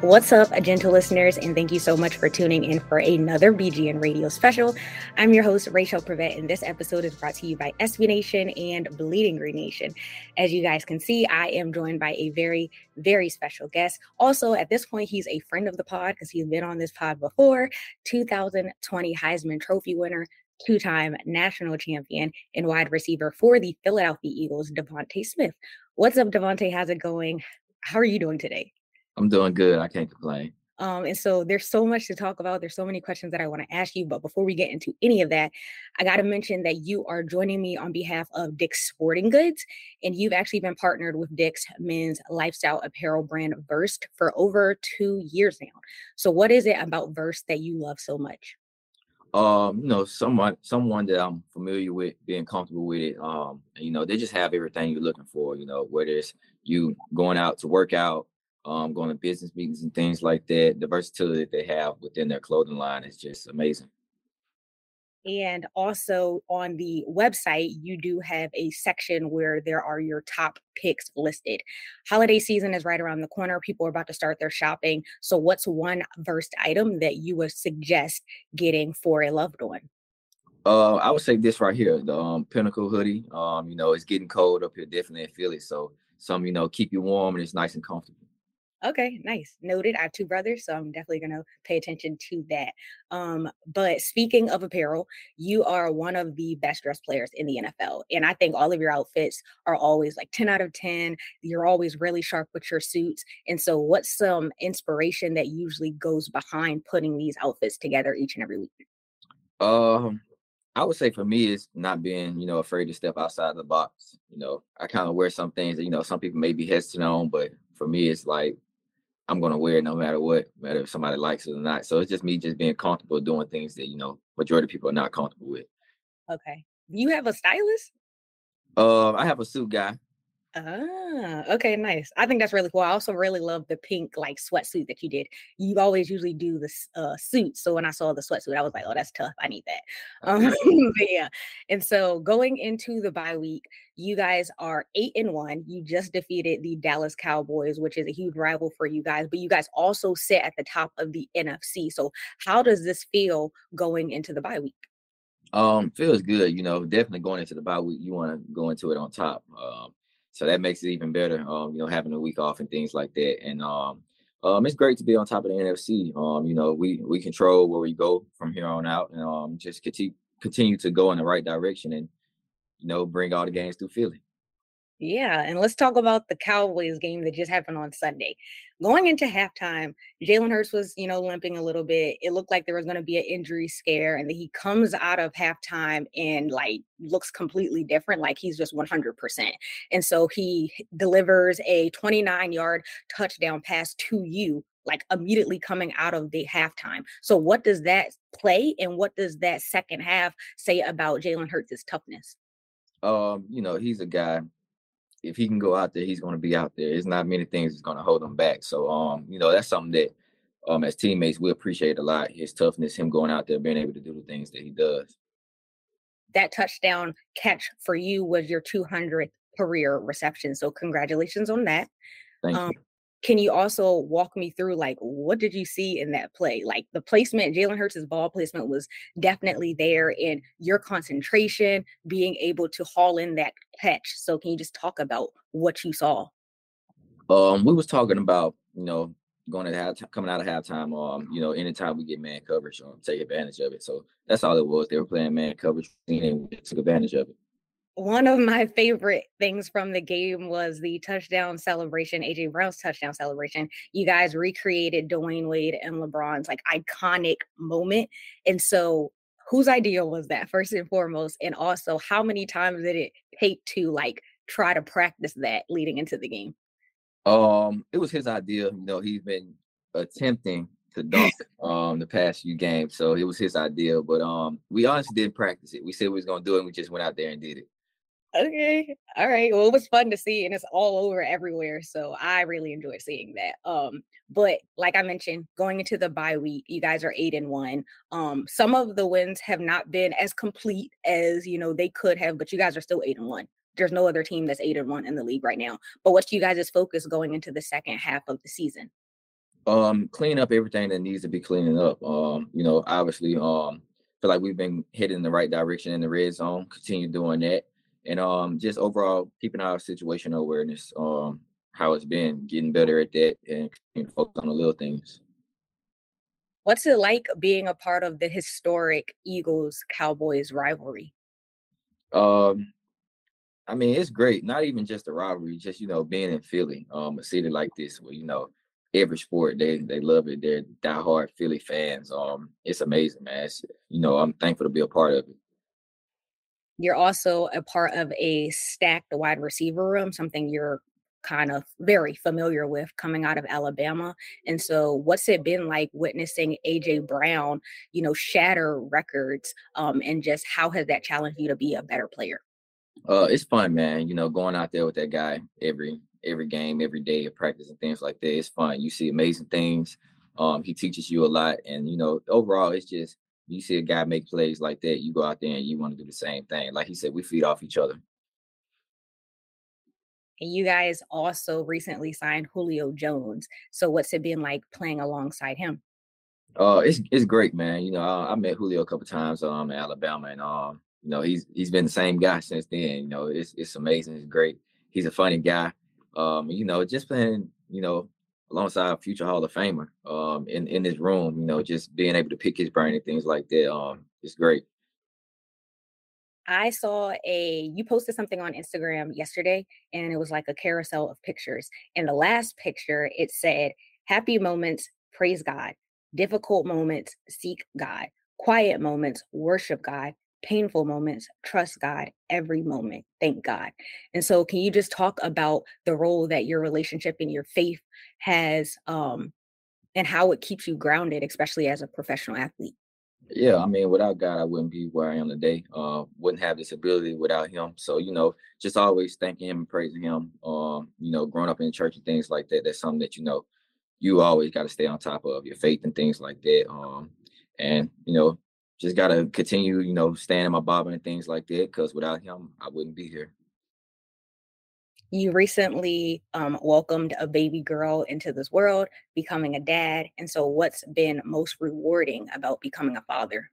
What's up, gentle listeners, and thank you so much for tuning in for another BGN Radio special. I'm your host, Raichele Privette, and this episode is brought to you by SB Nation and Bleeding Green Nation. As you guys can see, I am joined by a very, very special guest. Also, at this point, he's a friend of the pod because he's been on this pod before. 2020 Heisman Trophy winner, two time national champion, and wide receiver for the Philadelphia Eagles, DeVonta Smith. What's up, DeVonta? How's it going? How are you doing today? I'm doing good. I can't complain. Um, and so there's so much to talk about. There's so many questions that I want to ask you. But before we get into any of that, I got to mention that you are joining me on behalf of Dick's Sporting Goods. And you've actually been partnered with Dick's men's lifestyle apparel brand VRST for over two years now. So, what is it about VRST that you love so much? Um, you know, someone someone that I'm familiar with, being comfortable with it. Um, you know, they just have everything you're looking for, you know, whether it's you going out to work out, um, going to business meetings and things like that. The versatility that they have within their clothing line is just amazing. And also on the website, you do have a section where there are your top picks listed. Holiday season is right around the corner. People are about to start their shopping. So, what's one VRST item that you would suggest getting for a loved one? Uh, I would say this right here, the um, Pinnacle hoodie. Um, you know, it's getting cold up here. Definitely feel it. So, some you know keep you warm and it's nice and comfortable. Okay, nice. Noted. I have two brothers, so I'm definitely going to pay attention to that. Um, but speaking of apparel, you are one of the best dressed players in the NFL. And I think all of your outfits are always like 10 out of 10. You're always really sharp with your suits. And so, what's some inspiration that usually goes behind putting these outfits together each and every week? Um, I would say for me, it's not being, you know, afraid to step outside the box. You know, I kind of wear some things that, you know, some people may be hesitant on, but for me, it's like I'm gonna wear it no matter what, matter if somebody likes it or not. So it's just me just being comfortable doing things that you know majority of people are not comfortable with. Okay. You have a stylist? Uh, I have a suit guy. Ah, okay, nice. I think that's really cool. I also really love the pink like sweatsuit that you did. You always usually do the uh, suit. So when I saw the sweatsuit, I was like, oh, that's tough. I need that. Um, but yeah. And so going into the bye week, you guys are eight and one. You just defeated the Dallas Cowboys, which is a huge rival for you guys, but you guys also sit at the top of the NFC. So how does this feel going into the bye week? Um, feels good. You know, definitely going into the bye week, you want to go into it on top. Um, so that makes it even better. Um, you know, having a week off and things like that. And um, um, it's great to be on top of the NFC. Um, you know, we we control where we go from here on out, and um, just continue continue to go in the right direction, and you know, bring all the games through Philly. Yeah, and let's talk about the Cowboys game that just happened on Sunday. Going into halftime, Jalen Hurts was, you know, limping a little bit. It looked like there was going to be an injury scare, and then he comes out of halftime and like looks completely different, like he's just 100%. And so he delivers a 29 yard touchdown pass to you, like immediately coming out of the halftime. So, what does that play, and what does that second half say about Jalen Hurts' toughness? Um, you know, he's a guy if he can go out there, he's going to be out there. There's not many things that's going to hold him back. So, um, you know, that's something that, um, as teammates, we appreciate a lot. His toughness, him going out there, being able to do the things that he does. That touchdown catch for you was your 200th career reception. So, congratulations on that. Thank um, you can you also walk me through like what did you see in that play? Like the placement, Jalen Hurts' ball placement was definitely there in your concentration, being able to haul in that catch. So can you just talk about what you saw? Um, we was talking about, you know, going to have coming out of halftime, um, you know, anytime we get man coverage, um, take advantage of it. So that's all it was. They were playing man coverage and we took advantage of it one of my favorite things from the game was the touchdown celebration, AJ Brown's touchdown celebration. You guys recreated Dwyane Wade and LeBron's like iconic moment. And so, whose idea was that first and foremost? And also, how many times did it take to like try to practice that leading into the game? Um, it was his idea. You know, he's been attempting to dunk um the past few games, so it was his idea. But um, we honestly didn't practice it. We said we was gonna do it, and we just went out there and did it. Okay. All right. Well, it was fun to see and it's all over everywhere. So I really enjoyed seeing that. Um, but like I mentioned, going into the bye week, you guys are eight and one. Um, some of the wins have not been as complete as you know they could have, but you guys are still eight and one. There's no other team that's eight and one in the league right now. But what's you guys' focus going into the second half of the season? Um, clean up everything that needs to be cleaning up. Um, you know, obviously, um, feel like we've been heading in the right direction in the red zone. Continue doing that and um just overall keeping our situational awareness um how it's been getting better at that and focus on the little things. What's it like being a part of the historic eagles cowboys rivalry? Um i mean it's great not even just a rivalry just you know being in philly um a city like this where you know every sport they they love it they're diehard philly fans um it's amazing man it's, you know i'm thankful to be a part of it you're also a part of a stacked wide receiver room, something you're kind of very familiar with coming out of Alabama. And so what's it been like witnessing AJ Brown, you know, shatter records um and just how has that challenged you to be a better player? Uh it's fun, man. You know, going out there with that guy every every game, every day of practice and things like that. It's fun. You see amazing things. Um he teaches you a lot and you know, overall it's just you see a guy make plays like that, you go out there and you want to do the same thing. Like he said, we feed off each other. And you guys also recently signed Julio Jones. So what's it been like playing alongside him? Uh, it's it's great, man. You know, I, I met Julio a couple times um in Alabama, and um, you know, he's he's been the same guy since then. You know, it's it's amazing. It's great. He's a funny guy. Um, you know, just playing, you know, alongside a future Hall of Famer um, in in this room. You know, just being able to pick his brain and things like that. Um, it's great. I saw a you posted something on Instagram yesterday, and it was like a carousel of pictures. In the last picture, it said, "Happy moments, praise God. Difficult moments, seek God. Quiet moments, worship God painful moments, trust God every moment. Thank God. And so, can you just talk about the role that your relationship and your faith has um, and how it keeps you grounded, especially as a professional athlete? Yeah, I mean, without God, I wouldn't be where I am today. Uh, wouldn't have this ability without Him. So, you know, just always thanking Him and praising Him. Um, you know, growing up in church and things like that. That's something that you know you always got to stay on top of your faith and things like that. Um, and you know, just gotta continue, you know, staying in my bobbin and things like that. Because without him, I wouldn't be here. You recently um, welcomed a baby girl into this world, becoming a dad. And so, what's been most rewarding about becoming a father?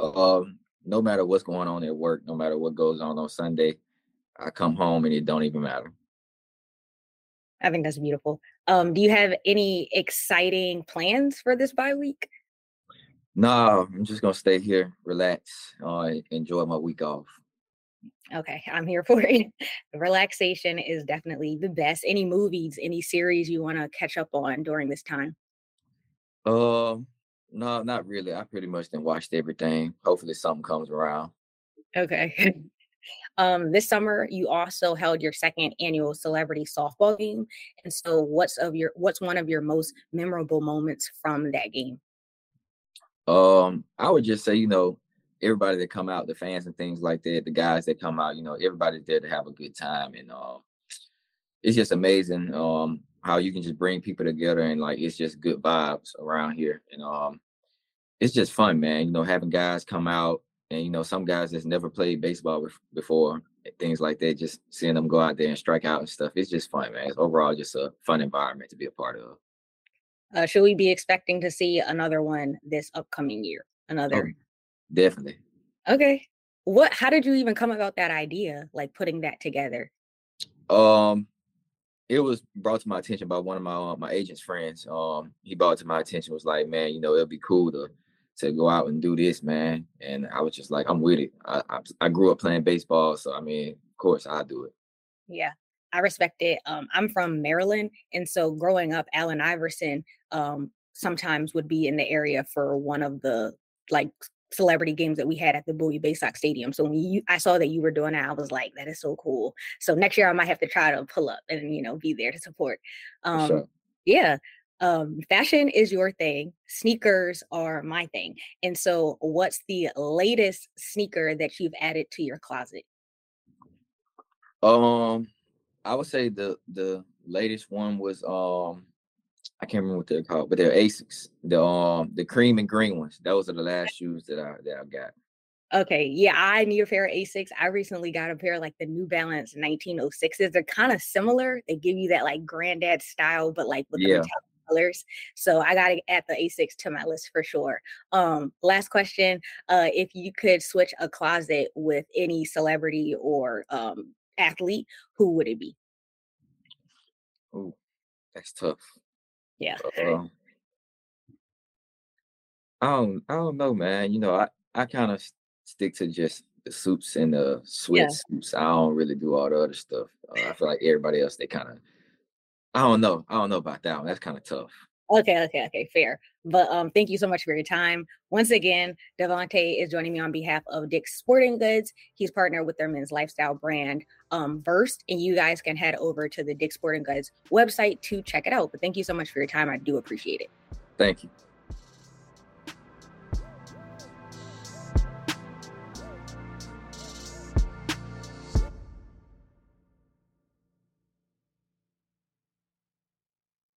Um, no matter what's going on at work, no matter what goes on on Sunday, I come home and it don't even matter. I think that's beautiful. Um, do you have any exciting plans for this bye week? No, I'm just gonna stay here, relax, uh, enjoy my week off. Okay, I'm here for it. Relaxation is definitely the best. Any movies, any series you want to catch up on during this time? Um, no, not really. I pretty much then watched everything. Hopefully, something comes around. Okay. um, this summer you also held your second annual celebrity softball game, and so what's of your what's one of your most memorable moments from that game? Um, I would just say, you know, everybody that come out, the fans and things like that, the guys that come out, you know, everybody's there to have a good time, and um, it's just amazing um how you can just bring people together and like it's just good vibes around here, and um, it's just fun, man. You know, having guys come out and you know some guys that's never played baseball before, things like that, just seeing them go out there and strike out and stuff. It's just fun, man. It's overall just a fun environment to be a part of. Uh, should we be expecting to see another one this upcoming year? Another? Oh, definitely. Okay. What? How did you even come about that idea? Like putting that together? Um, it was brought to my attention by one of my uh, my agent's friends. Um, he brought to my attention was like, man, you know, it'd be cool to to go out and do this, man. And I was just like, I'm with it. I I, I grew up playing baseball, so I mean, of course, I do it. Yeah, I respect it. Um, I'm from Maryland, and so growing up, Allen Iverson um, sometimes would be in the area for one of the like celebrity games that we had at the Bowie Baysox Stadium. So when you, I saw that you were doing that, I was like, that is so cool. So next year I might have to try to pull up and you know be there to support. Um, sure. Yeah. Um, fashion is your thing. Sneakers are my thing. And so, what's the latest sneaker that you've added to your closet? Um, I would say the the latest one was um I can't remember what they're called, but they're Asics. The um the cream and green ones. Those are the last shoes that I that I got. Okay, yeah, I need a pair of Asics. I recently got a pair of like the New Balance 1906s. They're kind of similar. They give you that like granddad style, but like with yeah. the metallic colors. So I got to add the Asics to my list for sure. Um, last question: uh, If you could switch a closet with any celebrity or um athlete, who would it be? Oh, that's tough. Yeah. Uh, I don't I don't know, man. You know, I, I kind of stick to just the suits and the sweatsuits. Yeah. I don't really do all the other stuff. Uh, I feel like everybody else, they kind of I don't know. I don't know about that one. That's kind of tough. Okay, okay, okay, fair. But um, thank you so much for your time. Once again, DeVonta is joining me on behalf of Dick's Sporting Goods. He's partnered with their men's lifestyle brand, um, VRST, and you guys can head over to the Dick's Sporting Goods website to check it out. But thank you so much for your time. I do appreciate it. Thank you.